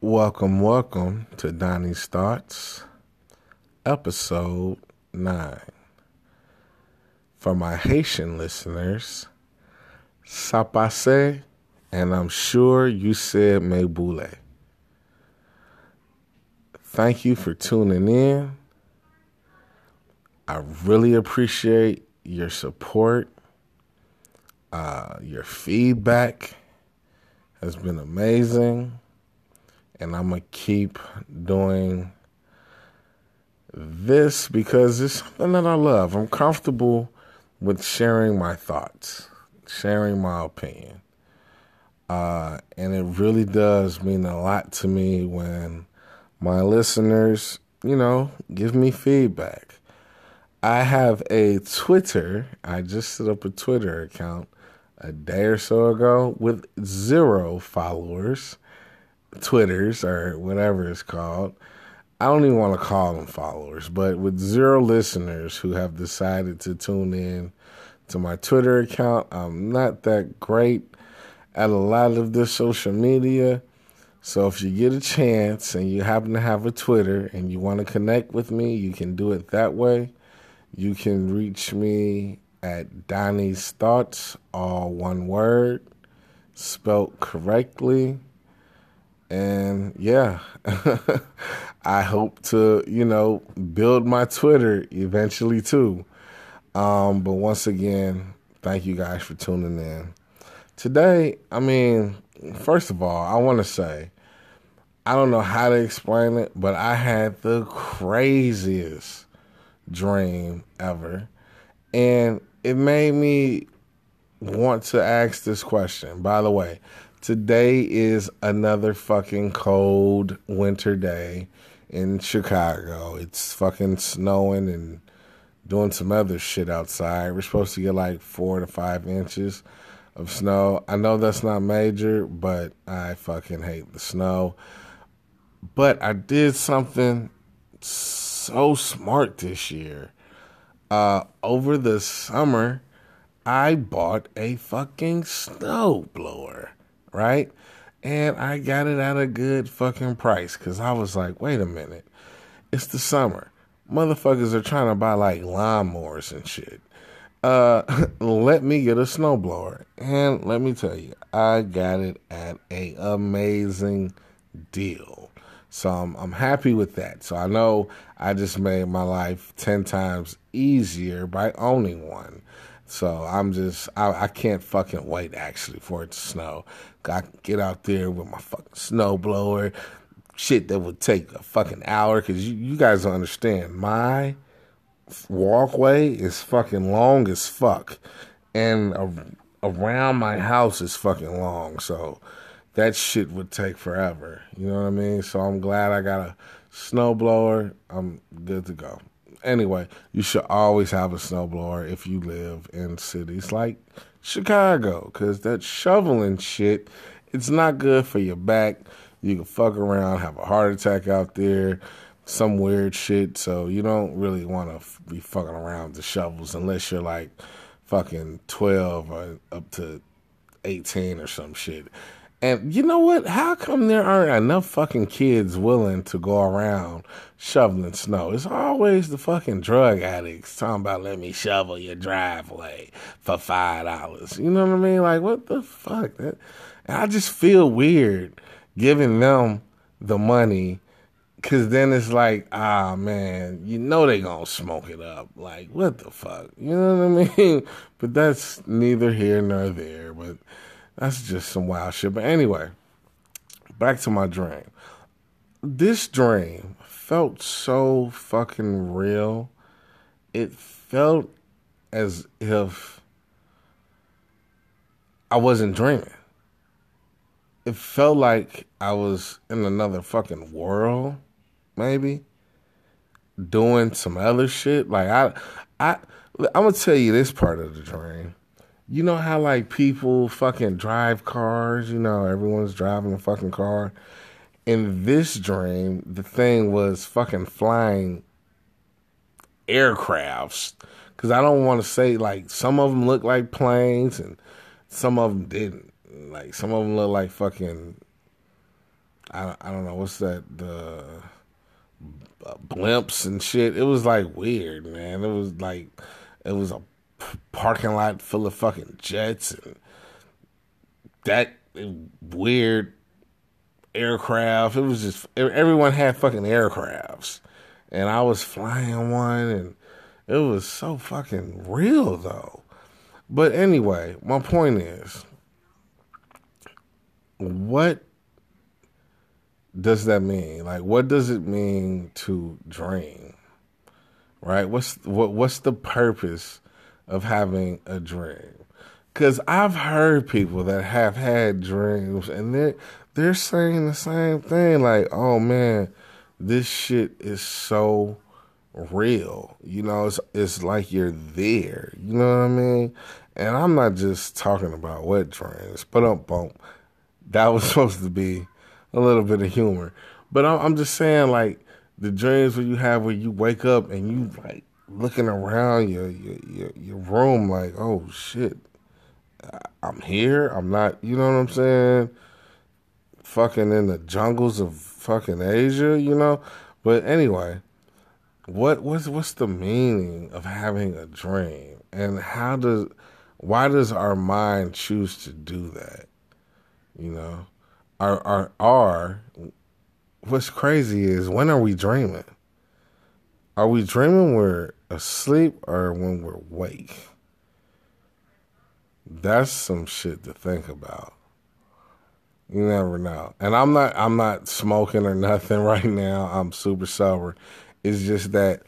Welcome, welcome to Donnie's Thoughts, episode 9. For my Haitian listeners, Sapase, and I'm sure you said Mebule. Thank you for tuning in. I really appreciate your support. Uh, your feedback has been amazing and I'm gonna keep doing this because it's something that I love. I'm comfortable with sharing my thoughts, sharing my opinion. Uh, and it really does mean a lot to me when my listeners, you know, give me feedback. I have a Twitter, I just set up a Twitter account a day or so ago with zero followers Twitters or whatever it's called. I don't even want to call them followers, but with zero listeners who have decided to tune in to my Twitter account, I'm not that great at a lot of this social media. So if you get a chance and you happen to have a Twitter and you want to connect with me, you can do it that way. You can reach me at Donnie's Thoughts, all one word, spelt correctly and yeah, I hope to, you know, build my Twitter eventually too. Um, but once again, thank you guys for tuning in. Today, I mean, first of all, I want to say, I don't know how to explain it, but I had the craziest dream ever. And it made me want to ask this question. By the way, Today is another fucking cold winter day in Chicago. It's fucking snowing and doing some other shit outside. We're supposed to get like four to five inches of snow. I know that's not major, but I fucking hate the snow. But I did something so smart this year. Uh, over the summer, I bought a fucking snow blower right? And I got it at a good fucking price because I was like, wait a minute, it's the summer. Motherfuckers are trying to buy like lawnmowers and shit. Uh, let me get a snowblower. And let me tell you, I got it at a amazing deal. So I'm, I'm happy with that. So I know I just made my life 10 times easier by owning one. So I'm just, I, I can't fucking wait actually for it to snow. I get out there with my fucking snow blower, shit that would take a fucking hour because you, you guys don't understand. My walkway is fucking long as fuck, and a, around my house is fucking long. So that shit would take forever. You know what I mean? So I'm glad I got a snow blower. I'm good to go anyway, you should always have a snowblower if you live in cities like Chicago, because that shoveling shit, it's not good for your back. You can fuck around, have a heart attack out there, some weird shit. So you don't really want to f- be fucking around the shovels unless you're like fucking 12 or up to 18 or some shit. And you know what? How come there aren't enough fucking kids willing to go around shoveling snow? It's always the fucking drug addicts talking about let me shovel your driveway for five dollars. You know what I mean? Like what the fuck? That, I just feel weird giving them the money Cause then it's like, ah man, you know they gonna smoke it up. Like, what the fuck? You know what I mean? But that's neither here nor there. But that's just some wild shit. But anyway, back to my dream. This dream felt so fucking real. It felt as if I wasn't dreaming. It felt like I was in another fucking world, maybe doing some other shit. Like I, I, I'm gonna tell you this part of the dream you know how like people fucking drive cars, you know, everyone's driving a fucking car. In this dream, the thing was fucking flying aircrafts. Cause I don't want to say like some of them look like planes and some of them didn't. Like some of them look like fucking I I don't know what's that the uh, blimps and shit. It was like weird, man. It was like it was a parking lot full of fucking jets and that weird aircraft. It was just everyone had fucking aircrafts, and I was flying one, and it was so fucking real though. But anyway, my point is, what does that mean? Like, what does it mean to dream? Right? What's what? What's the purpose of having a dream? Because I've heard people that have had dreams, and they're they're saying the same thing. Like, oh man, this shit is so real. You know, it's it's like you're there. You know what I mean? And I'm not just talking about wet dreams, but um, bump. That was supposed to be a little bit of humor. But I'm, I'm just saying, like the dreams where you have where you wake up and you like looking around your your your, your room, like, oh shit, I'm here. I'm not. You know what I'm saying? Fucking in the jungles of fucking Asia, you know. But anyway, what what's what's the meaning of having a dream, and how does why does our mind choose to do that? You know our our are what's crazy is when are we dreaming? Are we dreaming we're asleep or when we're awake? That's some shit to think about. You never know. And I'm not I'm not smoking or nothing right now. I'm super sober. It's just that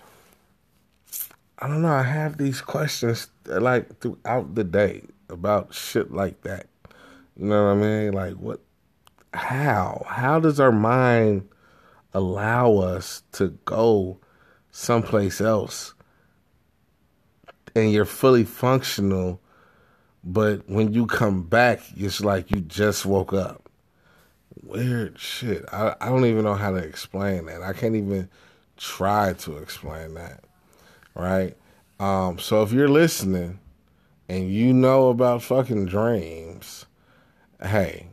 I don't know, I have these questions like throughout the day about shit like that. You know what I mean? Like what how? How does our mind allow us to go someplace else and you're fully functional, but when you come back, it's like you just woke up? Weird shit. I, I don't even know how to explain that. I can't even try to explain that. Right? Um, so if you're listening and you know about fucking dreams, hey,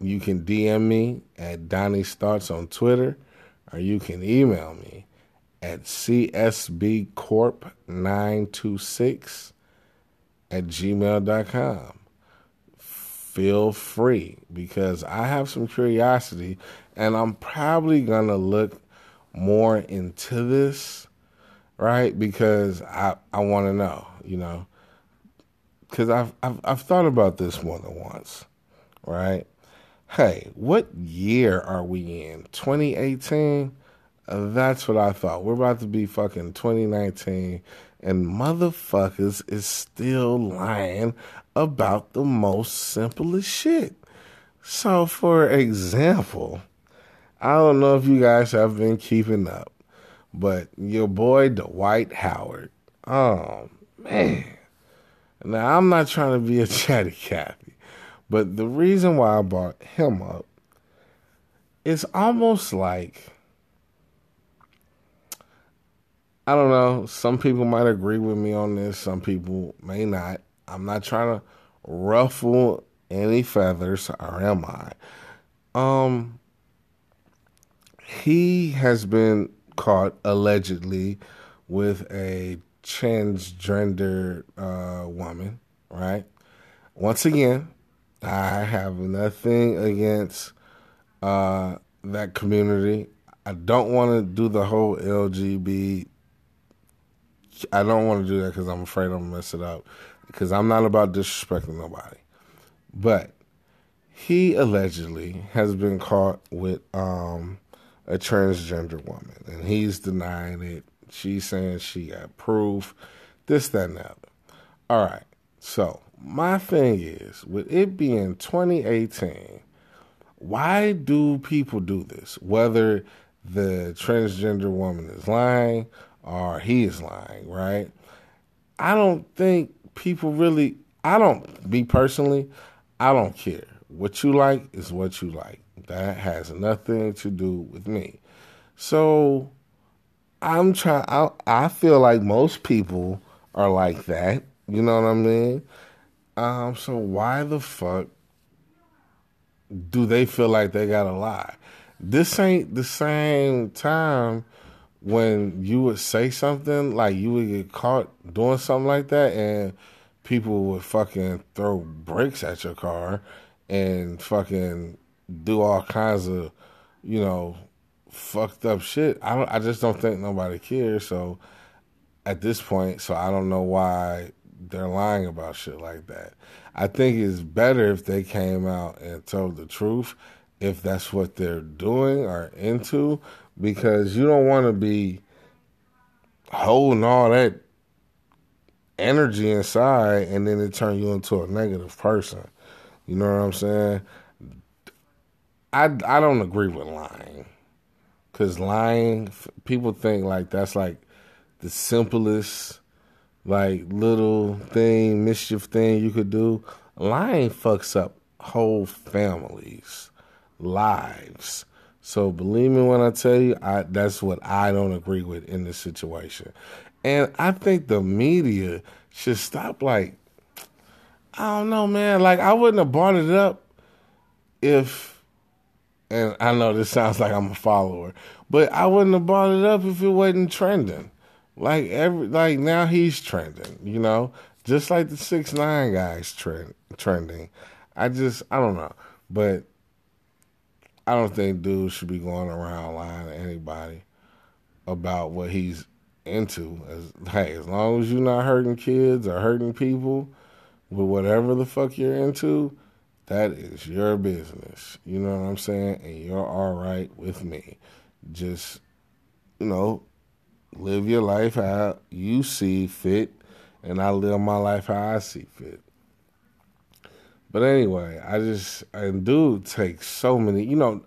you can DM me at Donnie's Thoughts on Twitter, or you can email me at csbcorp926 at gmail.com. Feel free because I have some curiosity and I'm probably going to look more into this, right? Because I, I want to know, you know, because I've, I've, I've thought about this more than once, right? hey, what year are we in? 2018? That's what I thought. We're about to be fucking 2019, and motherfuckers is still lying about the most simplest shit. So, for example, I don't know if you guys have been keeping up, but your boy Dwight Howard. Oh, man. Now, I'm not trying to be a chatty Cathy. But the reason why I brought him up is almost like I don't know, some people might agree with me on this, some people may not. I'm not trying to ruffle any feathers, or am I? Um he has been caught allegedly with a transgender uh, woman, right? Once again, I have nothing against uh, that community. I don't want to do the whole LGB. I don't want to do that because I'm afraid I'm gonna mess it up. Because I'm not about disrespecting nobody. But he allegedly has been caught with um, a transgender woman, and he's denying it. She's saying she got proof, this, that, and that. All right, so my thing is, with it being 2018, why do people do this? Whether the transgender woman is lying or he is lying, right? I don't think people really, I don't, me personally, I don't care. What you like is what you like. That has nothing to do with me. So I'm trying, I, feel like most people are like that. You know what I mean? Um, so why the fuck do they feel like they gotta lie? this ain't the same time when you would say something like you would get caught doing something like that and people would fucking throw brakes at your car and fucking do all kinds of, you know, fucked up shit. I don't I just don't think nobody cares. So at this point, so I don't know why they're lying about shit like that. I think it's better if they came out and told the truth if that's what they're doing or into because you don't want to be holding all that energy inside and then it turn you into a negative person. You know what I'm saying? I I don't agree with lying. Cuz lying people think like that's like the simplest like little thing, mischief thing you could do. Lying fucks up whole families, lives. So believe me when I tell you, I, that's what I don't agree with in this situation. And I think the media should stop like I don't know, man. Like I wouldn't have brought it up if and I know this sounds like I'm a follower, but I wouldn't have brought it up if it wasn't trending. Like every like now he's trending, you know, just like the 6ix9ine guys trend trending. I just I don't know, but I don't think dudes should be going around lying to anybody about what he's into. As hey, as long as you're not hurting kids or hurting people with whatever the fuck you're into, that is your business. You know what I'm saying? And you're all right with me. Just you know, live your life how you see fit, and I live my life how I see fit. But anyway, I just and dude takes so many. You know,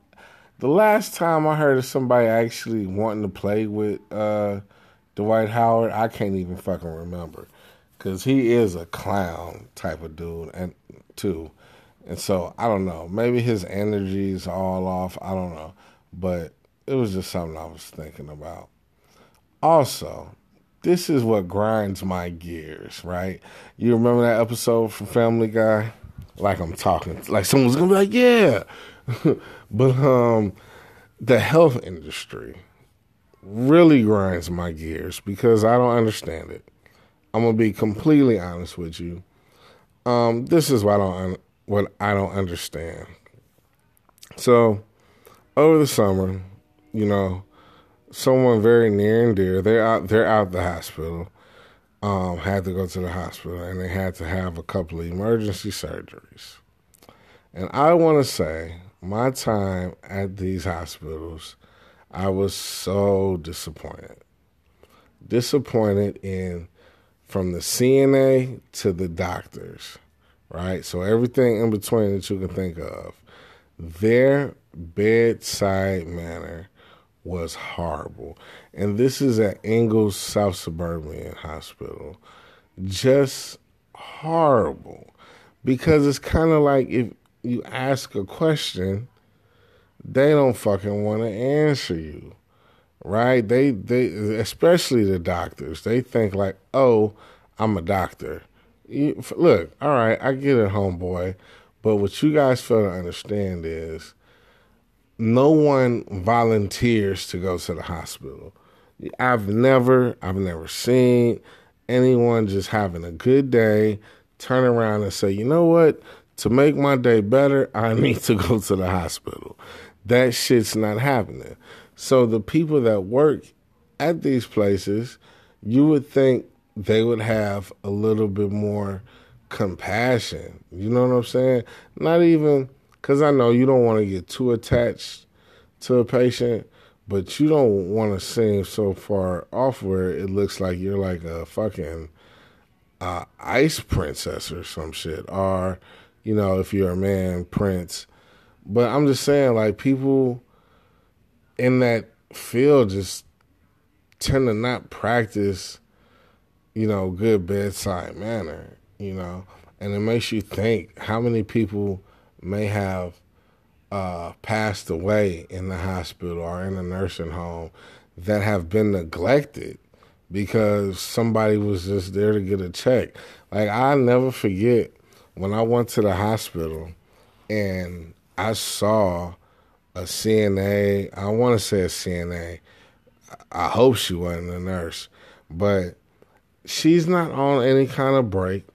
the last time I heard of somebody actually wanting to play with uh, Dwight Howard, I can't even fucking remember, because he is a clown type of dude, and too, and so I don't know. Maybe his energy is all off. I don't know, but it was just something I was thinking about. Also, this is what grinds my gears, right? You remember that episode from Family Guy? Like I'm talking, like someone's gonna be like, yeah. but um, the health industry really grinds my gears because I don't understand it. I'm gonna be completely honest with you. Um, this is what I don't what I don't understand. So, over the summer, you know, someone very near and dear, they're out they're out the hospital um, had to go to the hospital and they had to have a couple of emergency surgeries. And I want to say, my time at these hospitals, I was so disappointed. Disappointed in from the CNA to the doctors, right? So everything in between that you can think of. Their bedside manner was horrible. And this is at Ingalls South Suburban Hospital. Just horrible. Because it's kind of like if you ask a question, they don't fucking want to answer you. Right? They they especially the doctors. They think like, "Oh, I'm a doctor." You, look, all right, I get it, homeboy. But what you guys fail to understand is no one volunteers to go to the hospital. I've never, I've never seen anyone just having a good day turn around and say, you know what? To make my day better, I need to go to the hospital. That shit's not happening. So the people that work at these places, you would think they would have a little bit more compassion. You know what I'm saying? Not even because I know you don't want to get too attached to a patient, but you don't want to seem so far off where it looks like you're like a fucking uh, ice princess or some shit, or you know, if you're a man, prince. But I'm just saying, like people in that field just tend to not practice, you know, good bedside manner, you know, and it makes you think how many people may have uh, passed away in the hospital or in a nursing home that have been neglected because somebody was just there to get a check. Like i never forget when I went to the hospital and I saw a CNA. I want to say a CNA. I hope she wasn't a nurse, but she's not on any kind of break.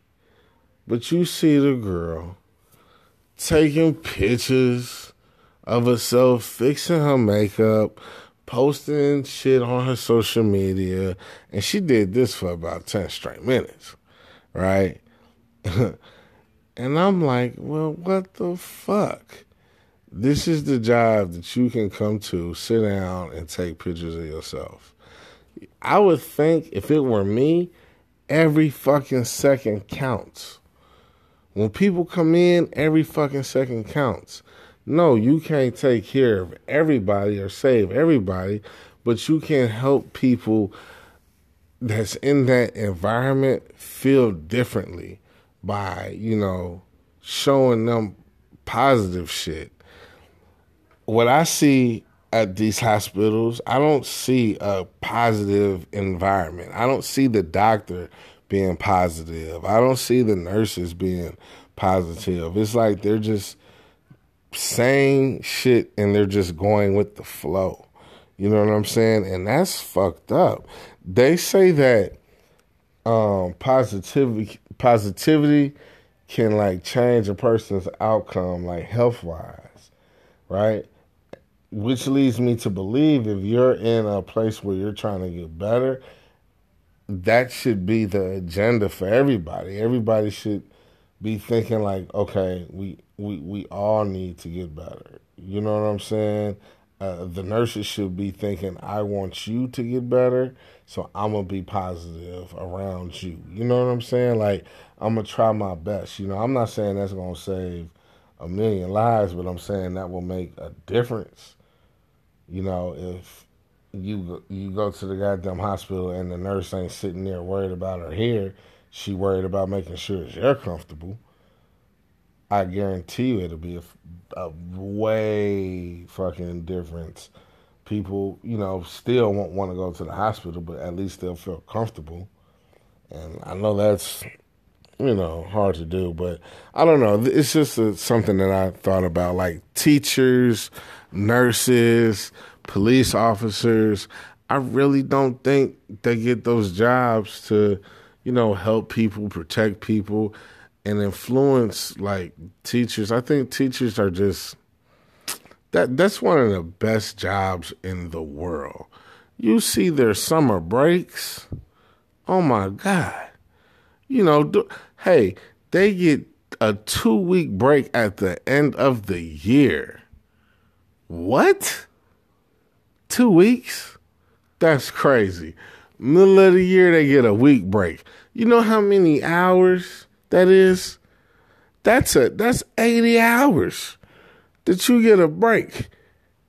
But you see the girl taking pictures of herself, fixing her makeup, posting shit on her social media, and she did this for about 10 straight minutes, right? and I'm like, well, what the fuck? This is the job that you can come to, sit down, and take pictures of yourself. I would think if it were me, every fucking second counts. When people come in, every fucking second counts. No, you can't take care of everybody or save everybody, but you can help people that's in that environment feel differently by, you know, showing them positive shit. What I see at these hospitals, I don't see a positive environment. I don't see the doctor being positive. I don't see the nurses being positive. It's like they're just saying shit and they're just going with the flow. You know what I'm saying? And that's fucked up. They say that um, positivity positivity can like change a person's outcome, like health wise, right? Which leads me to believe if you're in a place where you're trying to get better, that should be the agenda for everybody. Everybody should be thinking like, okay, we we we all need to get better. You know what I'm saying? Uh, the nurses should be thinking, I want you to get better, so I'm gonna be positive around you. You know what I'm saying? Like I'm gonna try my best. You know, I'm not saying that's gonna save a million lives, but I'm saying that will make a difference. You know, if you you go to the goddamn hospital and the nurse ain't sitting there worried about her hair, she worried about making sure you're comfortable. I guarantee you it'll be a, a way fucking difference. People, you know, still won't want to go to the hospital, but at least they'll feel comfortable. And I know that's, you know, hard to do, but I don't know. It's just a, something that I thought about, like teachers, nurses, police officers. I really don't think they get those jobs to, you know, help people, protect people and influence like teachers. I think teachers are just that that's one of the best jobs in the world. You see their summer breaks. Oh my god. You know, do, hey, they get a 2 week break at the end of the year. What? 2 weeks? That's crazy. Middle of the year they get a week break. You know how many hours that is, that's a that's 80 hours that you get a break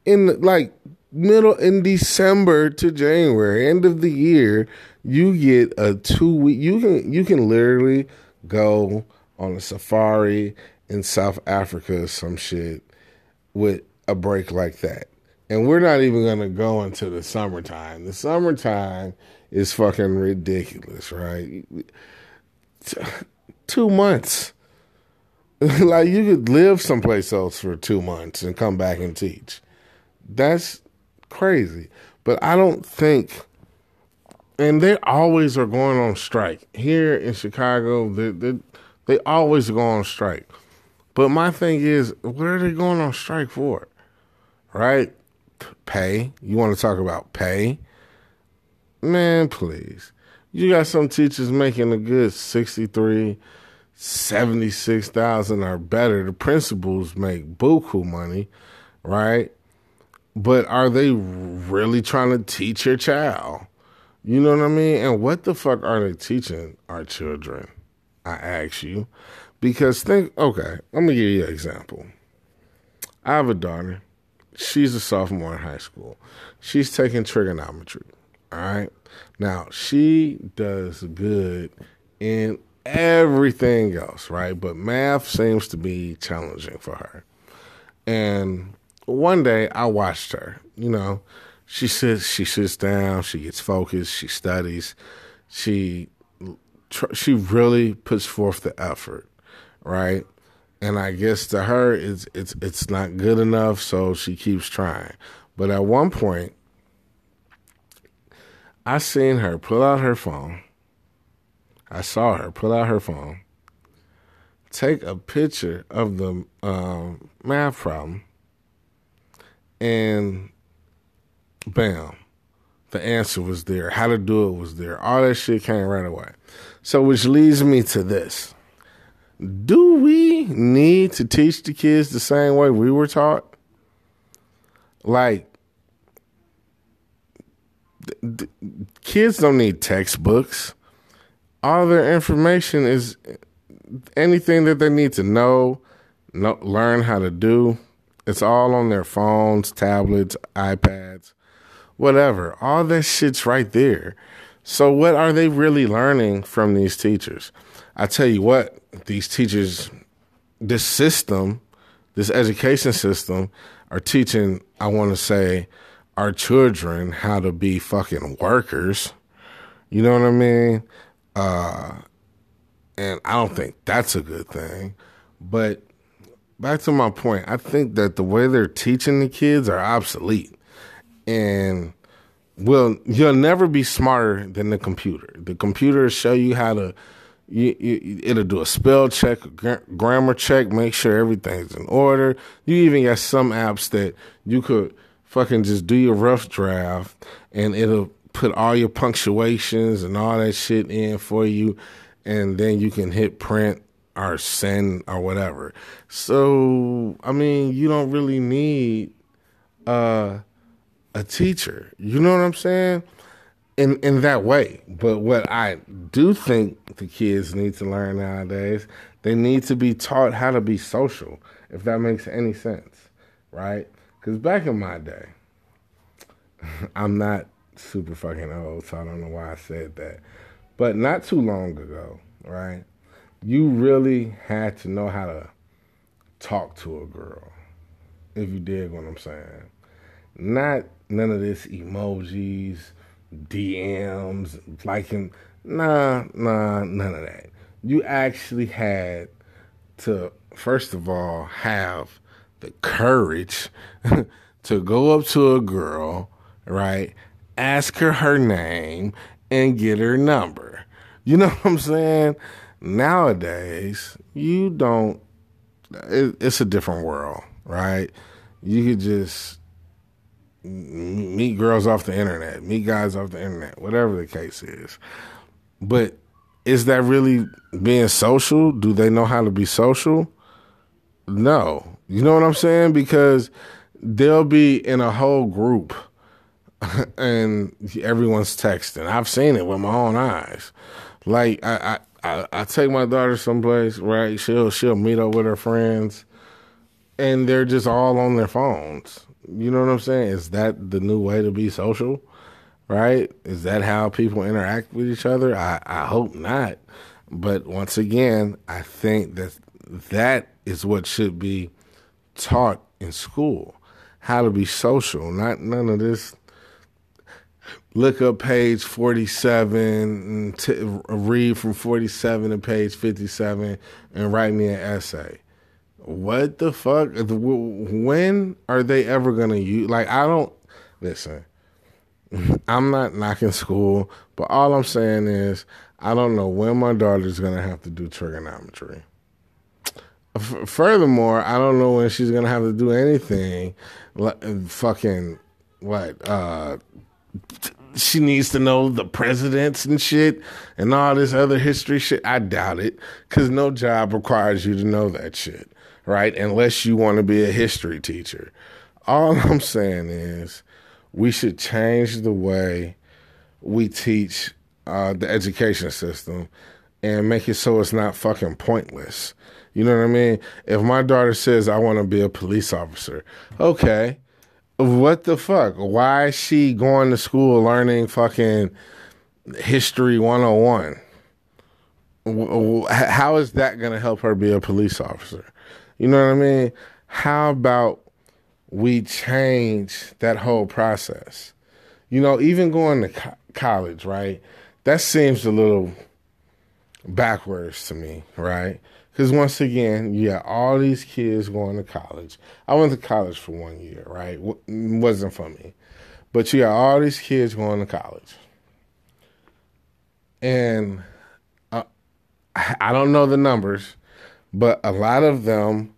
in like middle in December to January, end of the year, you get a two week you can you can literally go on a safari in South Africa or some shit with a break like that. And we're not even gonna go into the summertime. The summertime is fucking ridiculous, right? two months. like you could live someplace else for two months and come back and teach. That's crazy. But I don't think, and they always are going on strike here in Chicago. They they, they always go on strike. But my thing is, what are they going on strike for? Right? Pay. You want to talk about pay? Man, please. You got some teachers making a good 63, 76,000 or better. The principals make buku money, right? But are they really trying to teach your child? You know what I mean? And what the fuck are they teaching our children? I ask you. Because think, okay, let me give you an example. I have a daughter. She's a sophomore in high school. She's taking trigonometry. All right. Now, she does good in everything else, right? But math seems to be challenging for her. And one day I watched her, you know, she sits she sits down, she gets focused, she studies, she she really puts forth the effort, right? And I guess to her it's it's it's not good enough, so she keeps trying. But at one point, I seen her pull out her phone. I saw her pull out her phone, take a picture of the um, math problem, and bam, the answer was there. How to do it was there. All that shit came right away. So, which leads me to this do we need to teach the kids the same way we were taught? Like, th- kids don't need textbooks. All their information is anything that they need to know, know, learn how to do. It's all on their phones, tablets, iPads, whatever. All that shit's right there. So, what are they really learning from these teachers? I tell you what, these teachers, this system, this education system, are teaching, I want to say, our children how to be fucking workers. You know what I mean? Uh, and I don't think that's a good thing. But back to my point, I think that the way they're teaching the kids are obsolete. And well, you'll never be smarter than the computer. The computer show you how to you, you, it'll do a spell check, a grammar check, make sure everything's in order. You even got some apps that you could fucking just do your rough draft and it'll put all your punctuations and all that shit in for you. And then you can hit print or send or whatever. So, I mean, you don't really need uh, a teacher. You know what I'm saying? In in that way. But what I do think the kids need to learn nowadays, they need to be taught how to be social, if that makes any sense, right? Because back in my day, I'm not super fucking old, so I don't know why I said that. But not too long ago, right? You really had to know how to talk to a girl, if you dig what I'm saying. Not none of this emojis DMs, liking. Nah, nah, none of that. You actually had to, first of all, have the courage to go up to a girl, right? Ask her her name and get her number. You know what I'm saying? Nowadays, you don't, it, it's a different world, right? You could just meet girls off the internet, meet guys off the internet, whatever the case is. But is that really being social? Do they know how to be social? No. You know what I'm saying? Because they'll be in a whole group and everyone's texting. I've seen it with my own eyes. Like I, I, I, take my daughter someplace, right? She'll she'll meet up with her friends and they're just all on their phones you know what I'm saying? Is that the new way to be social? Right? Is that how people interact with each other? I, I hope not. But once again, I think that that is what should be taught in school. How to be social, not none of this look up page 47 and t- read from 47 to page 57 and write me an essay what the fuck? When are they ever gonna use? Like, I don't listen. I'm not knocking school, but all I'm saying is I don't know when my daughter's gonna have to do trigonometry. F- furthermore, I don't know when she's gonna have to do anything. Like, fucking what? Uh, she needs to know the presidents and shit and all this other history shit. I doubt it, because no job requires you to know that shit right? Unless you want to be a history teacher. All I'm saying is we should change the way we teach uh, the education system and make it so it's not fucking pointless. You know what I mean? If my daughter says, I want to be a police officer, okay. What the fuck? Why is she going to school learning fucking history 101? How is that going to help her be a police officer? You know what I mean? How about we change that whole process? You know, even going to co- college, right? That seems a little backwards to me, right? Because once again, you got all these kids going to college. I went to college for one year, right? Wasn't for me. But you got all these kids going to college. And uh, I don't know the numbers, but a lot of them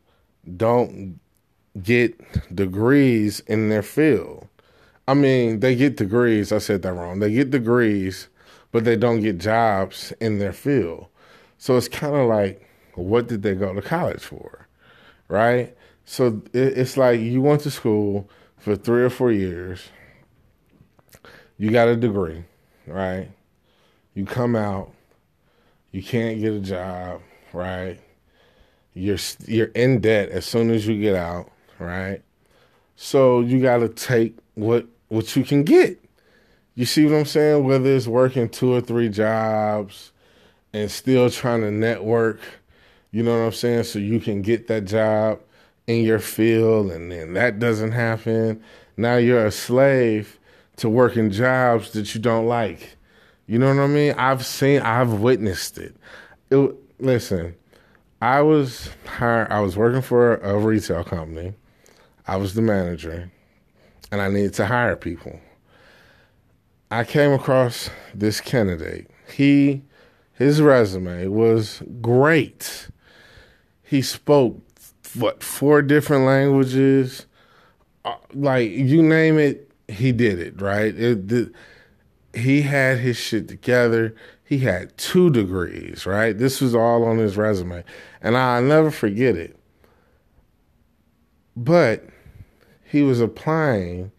don't get degrees in their field. I mean, they get degrees. I said that wrong. They get degrees, but they don't get jobs in their field. So it's kind of like, what did they go to college for? Right? So it's like you went to school for three or four years, you got a degree, right? You come out, you can't get a job, right? You're you're in debt as soon as you get out, right? So you got to take what what you can get. You see what I'm saying? Whether it's working two or three jobs and still trying to network, you know what I'm saying? So you can get that job in your field and then that doesn't happen. Now you're a slave to working jobs that you don't like. You know what I mean? I've seen, I've witnessed it. it listen, I was hired, I was working for a retail company. I was the manager and I needed to hire people. I came across this candidate. He, his resume was great. He spoke what four different languages, uh, like you name it, he did it. Right? It, the, he had his shit together. He had two degrees. Right? This was all on his resume, and I'll never forget it. But he was applying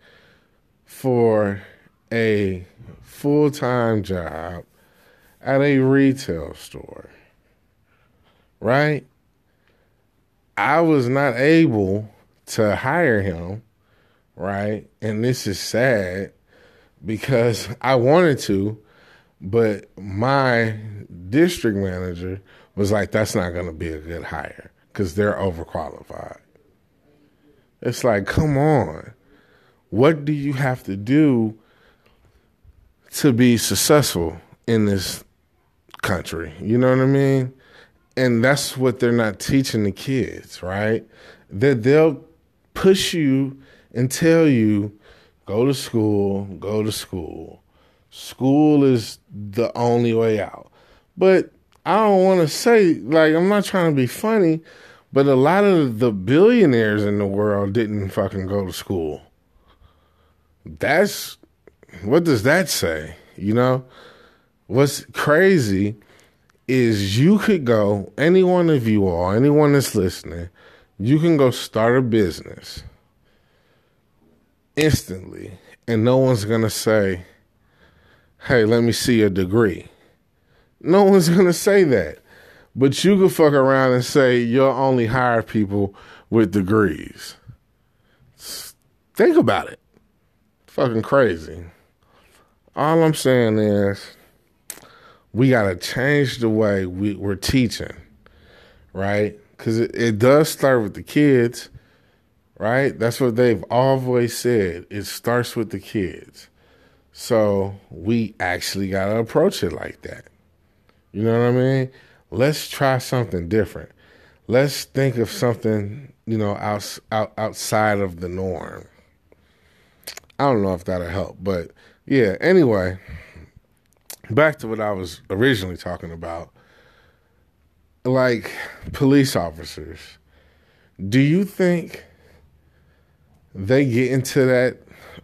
for a full time job at a retail store. Right? I was not able to hire him. Right? And this is sad because I wanted to, but my district manager was like, that's not going to be a good hire because they're overqualified. It's like, come on. What do you have to do to be successful in this country? You know what I mean? And that's what they're not teaching the kids, right? That they'll push you and tell you, go to school, go to school. School is the only way out. But I don't want to say, like, I'm not trying to be funny, but a lot of the billionaires in the world didn't fucking go to school. That's what does that say? You know? What's crazy is you could go, any one of you all, anyone that's listening, you can go start a business instantly, and no one's gonna say, Hey, let me see a degree. No one's gonna say that. But you could fuck around and say you'll only hire people with degrees. Think about it. Fucking crazy. All I'm saying is we got to change the way we, we're teaching, right? Because it, it does start with the kids, right? That's what they've always said. It starts with the kids. So we actually got to approach it like that. You know what I mean? let's try something different. Let's think of something, you know, out, out, outside of the norm. I don't know if that'll help, but yeah, anyway, back to what I was originally talking about. Like police officers, do you think they get into that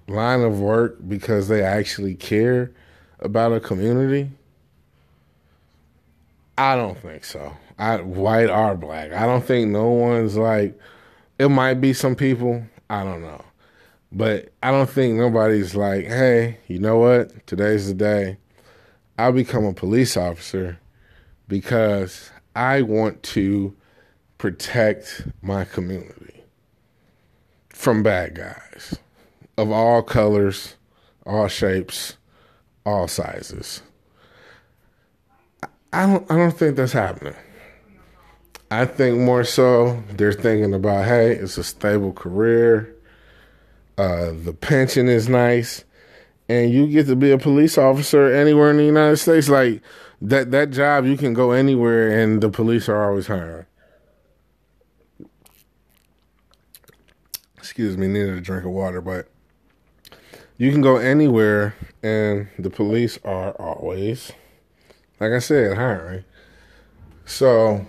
line of work because they actually care about a community? I don't think so. I white or black. I don't think no one's like. It might be some people. I don't know, but I don't think nobody's like, hey, you know what? Today's the day. I'll become a police officer because I want to protect my community from bad guys of all colors, all shapes, all sizes. I don't I don't think that's happening. I think more so they're thinking about, hey, it's a stable career. Uh, the pension is nice, and you get to be a police officer anywhere in the United States, like that that job you can go anywhere and the police are always hiring. Excuse me, needed a drink of water, but you can go anywhere and the police are always like I said, hiring. So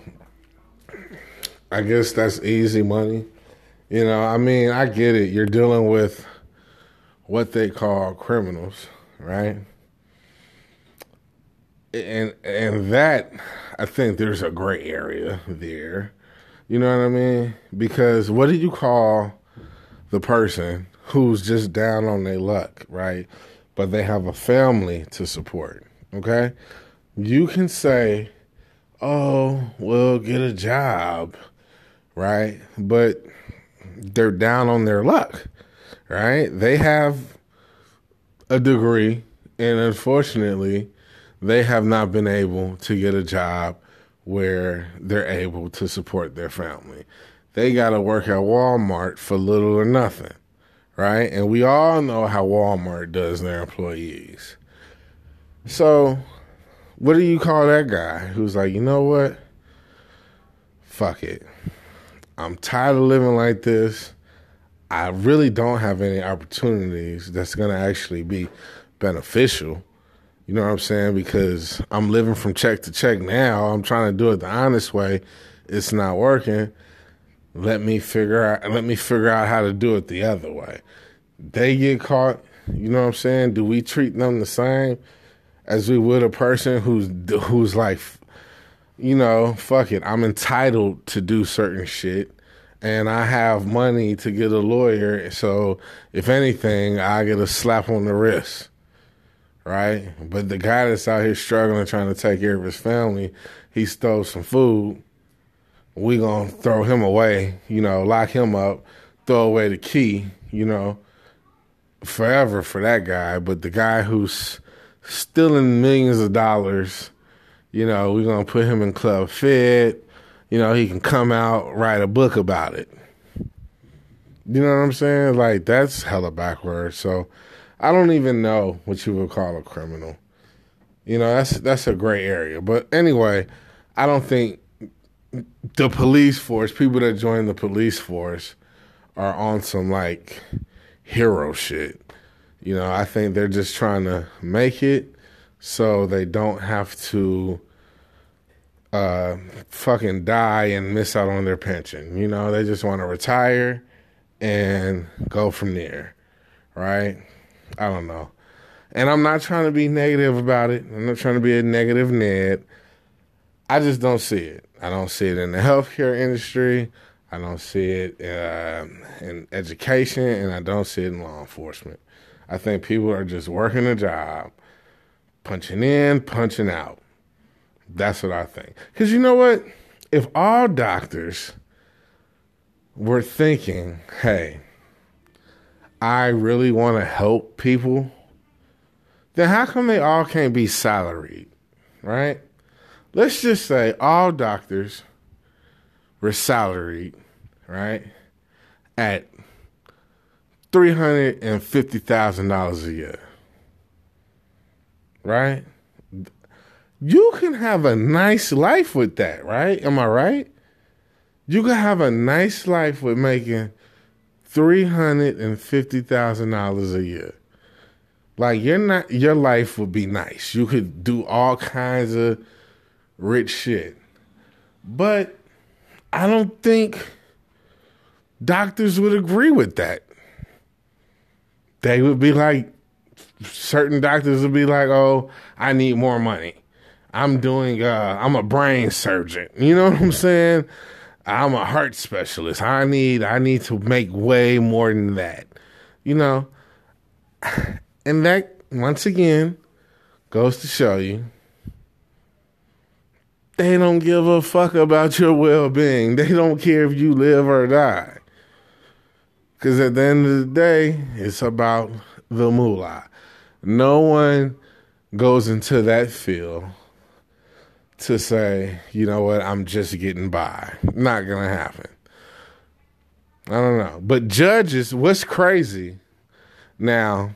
I guess that's easy money. You know, I mean, I get it. You're dealing with what they call criminals, right? And and that I think there's a gray area there. You know what I mean? Because what do you call the person who's just down on their luck, right? But they have a family to support, okay? You can say, "Oh, well, get a job." Right? But they're down on their luck, right? They have a degree, and unfortunately, they have not been able to get a job where they're able to support their family. They got to work at Walmart for little or nothing, right? And we all know how Walmart does their employees. So, what do you call that guy who's like, you know what? Fuck it. I'm tired of living like this. I really don't have any opportunities that's going to actually be beneficial. You know what I'm saying? Because I'm living from check to check now. I'm trying to do it the honest way. It's not working. Let me figure out let me figure out how to do it the other way. They get caught, you know what I'm saying? Do we treat them the same as we would a person who's who's like you know, fuck it. I'm entitled to do certain shit and I have money to get a lawyer. So if anything, I get a slap on the wrist, right? But the guy that's out here struggling, trying to take care of his family, he stole some food. We gonna throw him away, you know, lock him up, throw away the key, you know, forever for that guy. But the guy who's stealing millions of dollars, you know, we're gonna put him in Club Fed you know, he can come out, write a book about it. You know what I'm saying? Like, that's hella backwards. So, I don't even know what you would call a criminal. You know, that's that's a gray area. But anyway, I don't think the police force, people that join the police force, are on some like hero shit. You know, I think they're just trying to make it so they don't have to uh, fucking die and miss out on their pension. You know, they just want to retire and go from there, right? I don't know. And I'm not trying to be negative about it. I'm not trying to be a negative Ned. I just don't see it. I don't see it in the healthcare industry. I don't see it uh, in education, and I don't see it in law enforcement. I think people are just working a job, punching in, punching out. That's what I think. Because you know what? If all doctors were thinking, hey, I really want to help people, then how come they all can't be salaried, right? Let's just say all doctors were salaried, right, at $350,000 a year, right? you can have a nice life with that, right? Am I right? You can have a nice life with making three hundred and fifty thousand dollars a year. Like you're not your life would be nice. You could do all kinds of rich shit. But I don't think doctors would agree with that. They would be like certain doctors would be like, "Oh, I need more money." I'm doing uh I'm a brain surgeon. You know what I'm saying? I'm a heart specialist. I need I need to make way more than that. You know? And that once again goes to show you they don't give a fuck about your well-being. They don't care if you live or die. Cuz at the end of the day, it's about the moolah. No one goes into that field to say, you know what, I'm just getting by. Not gonna happen. I don't know. But judges, what's crazy now,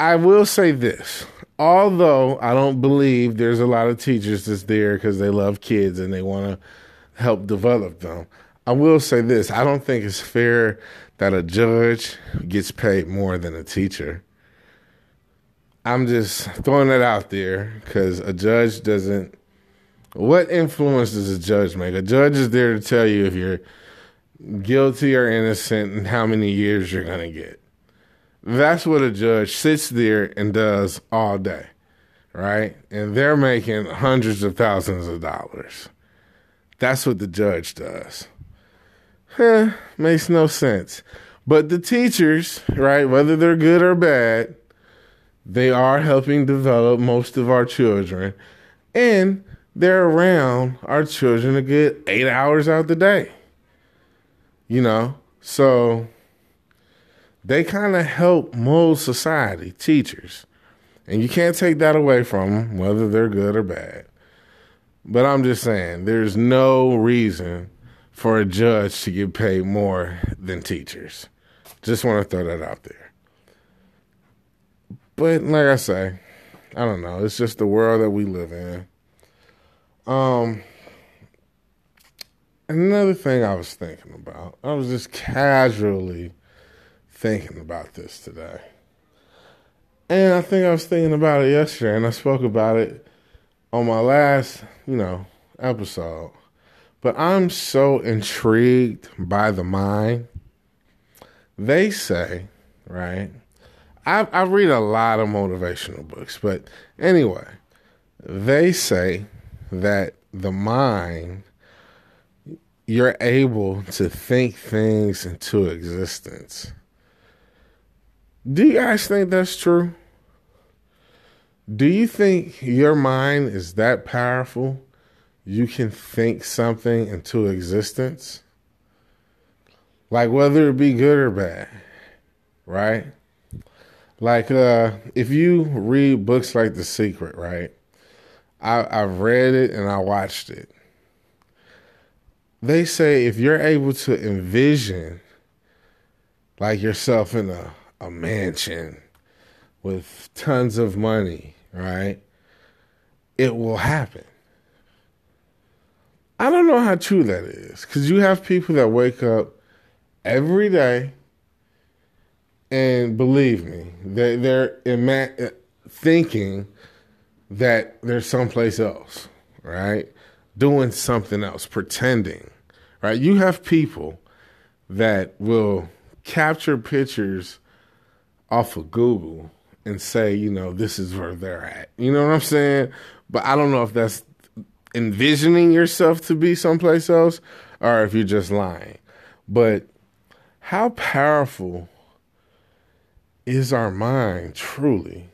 I will say this. Although I don't believe there's a lot of teachers that's there because they love kids and they want to help develop them. I will say this. I don't think it's fair that a judge gets paid more than a teacher. I'm just throwing that out there because a judge doesn't. What influence does a judge make? A judge is there to tell you if you're guilty or innocent and how many years you're going to get. That's what a judge sits there and does all day, right? And they're making hundreds of thousands of dollars. That's what the judge does. Huh, makes no sense. But the teachers, right, whether they're good or bad, they are helping develop most of our children. And they're around our children to get eight hours out the day. You know, so they kind of help mold society, teachers. And you can't take that away from them, whether they're good or bad. But I'm just saying, there's no reason for a judge to get paid more than teachers. Just want to throw that out there. But like I say, I don't know. It's just the world that we live in. Um, another thing I was thinking about, I was just casually thinking about this today. And I think I was thinking about it yesterday, and I spoke about it on my last, you know, episode. But I'm so intrigued by the mind. They say, right? I, I read a lot of motivational books, but anyway, they say that the mind, you're able to think things into existence. Do you guys think that's true? Do you think your mind is that powerful? You can think something into existence? Like whether it be good or bad, right? Like uh if you read books like The Secret, right? I, I've read it and I watched it. They say if you're able to envision like yourself in a, a mansion with tons of money right? It will happen. I don't know how true that is because you have people that wake up every day and believe me, they, they're ima- thinking that there's someplace else, right? Doing something else, pretending, right? You have people that will capture pictures off of Google and say, you know, this is where they're at. You know what I'm saying? But I don't know if that's envisioning yourself to be someplace else or if you're just lying. But how powerful is our mind truly?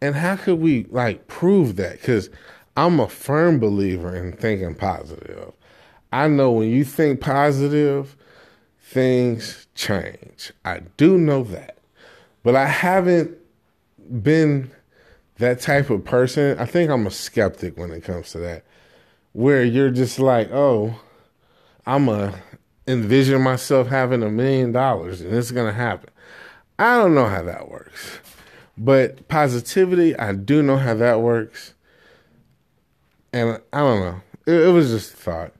And how could we like prove that? Because I'm a firm believer in thinking positive. I know when you think positive, things change. I do know that. But I haven't been that type of person. I think I'm a skeptic when it comes to that, where you're just like, oh, I'm a envision myself having a million dollars and it's gonna happen. I don't know how that works, but positivity, I do know how that works, and I don't know. It, it was just a thought.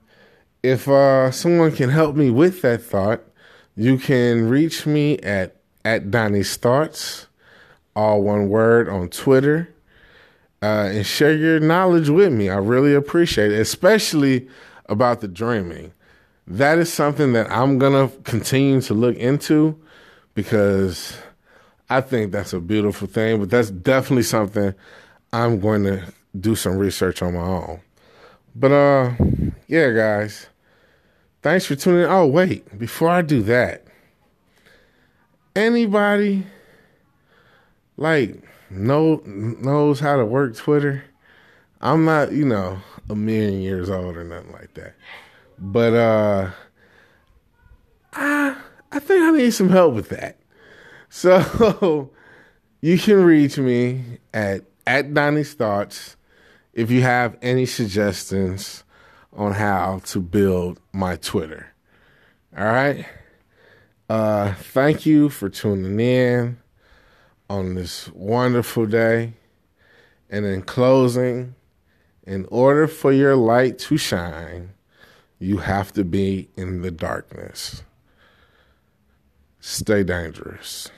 If uh, someone can help me with that thought, you can reach me at at Donnie's Thoughts, all one word on Twitter, uh, and share your knowledge with me. I really appreciate it, especially about the dreaming. That is something that I'm to continue to look into because I think that's a beautiful thing, but that's definitely something I'm going to do some research on my own. But uh yeah, guys. Thanks for tuning in. Oh, wait, before I do that, anybody like know knows how to work Twitter, I'm not, you know, a million years old or nothing like that. But uh I I think I need some help with that. So you can reach me at at Donnie's Thoughts if you have any suggestions on how to build my Twitter. All right. Uh, thank you for tuning in. on this wonderful day. And in closing, in order for your light to shine, you have to be in the darkness. Stay dangerous.